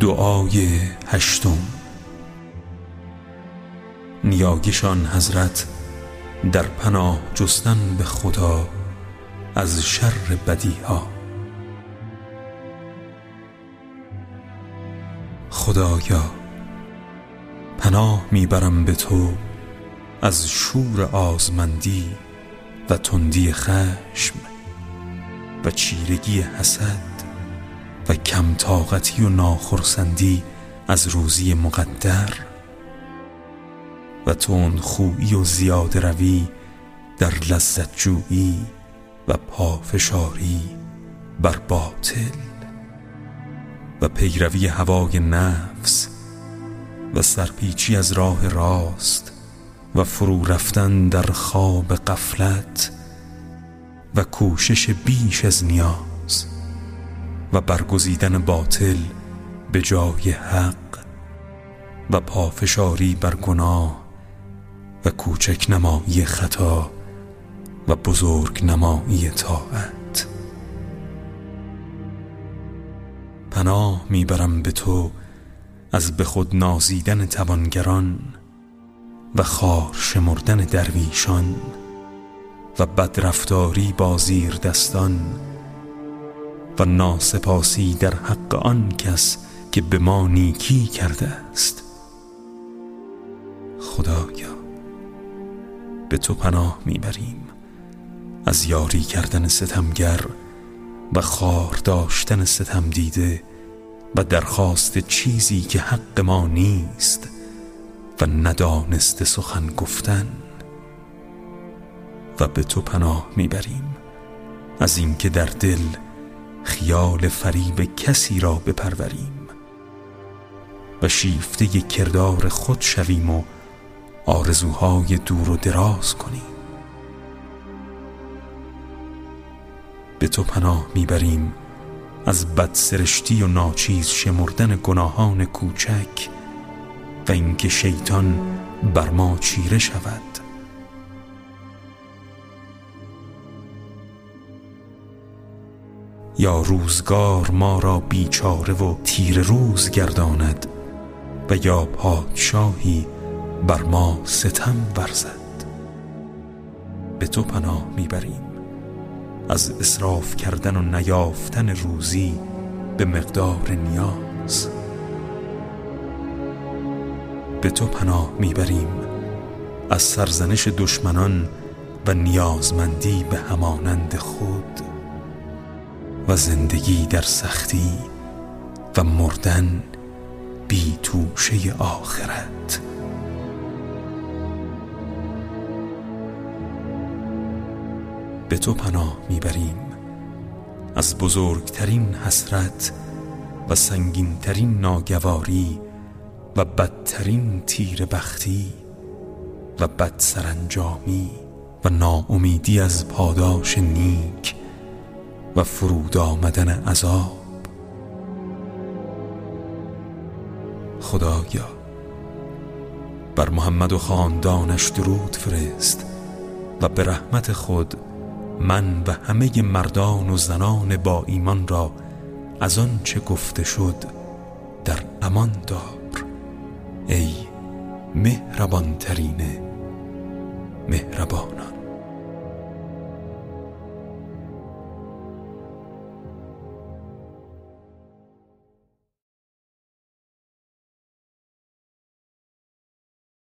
دعای هشتم. نیاگشان حضرت در پناه جستن به خدا از شر بدیها. خدایا پناه می‌برم به تو از شور آزمندی و تندی خشم و چیرگی حسد. و کم طاقتی و ناخرسندی از روزی مقدر و تون خویی و زیاد روی در لذت جویی و پافشاری بر باطل و پیروی هوای نفس و سرپیچی از راه راست و فرو رفتن در خواب قفلت و کوشش بیش از نیاز و برگزیدن باطل به جای حق و پافشاری بر گناه و کوچک نمایی خطا و بزرگ نمایی طاعت. پناه می‌برم به تو از به خود نازیدن توانگران و خار شمردن درویشان و بدرفتاری با زیر دستان و ناسپاسی در حق آن کس که به ما نیکی کرده است. خدایا به تو پناه می‌بریم. از یاری کردن ستمگر و خار داشتن ستم دیده و درخواست چیزی که حق ما نیست و ندانست سخن گفتن و به تو پناه می‌بریم. از اینکه در دل خیال فریب کسی را بپروریم. و شیفته کردار خود شویم و آرزوهای دور و دراز کنیم. به تو پناه می‌بریم از بدسرشتی و ناچیز شمردن گناهان کوچک و اینکه شیطان بر ما چیره شود. یا روزگار ما را بیچاره و تیر روز گرداند و یا پادشاهی بر ما ستم ورزد. به تو پناه می‌بریم. از اصراف کردن و نیافتن روزی به مقدار نیاز. به تو پناه می‌بریم. از سرزنش دشمنان و نیازمندی به همانند خود. و زندگی در سختی و مردن بی توشه آخرت. به تو پناه می‌بریم. از بزرگترین حسرت و سنگینترین ناگواری و بدترین تیر بختی و بد سرانجامی و ناامیدی از پاداش نیک و فرود آمدن عذاب. خدایا بر محمد و خاندانش درود فرست و به رحمت خود من و همه مردان و زنان با ایمان را از آن چه گفته شد در امان دار. ای مهربان ترین مهربانان.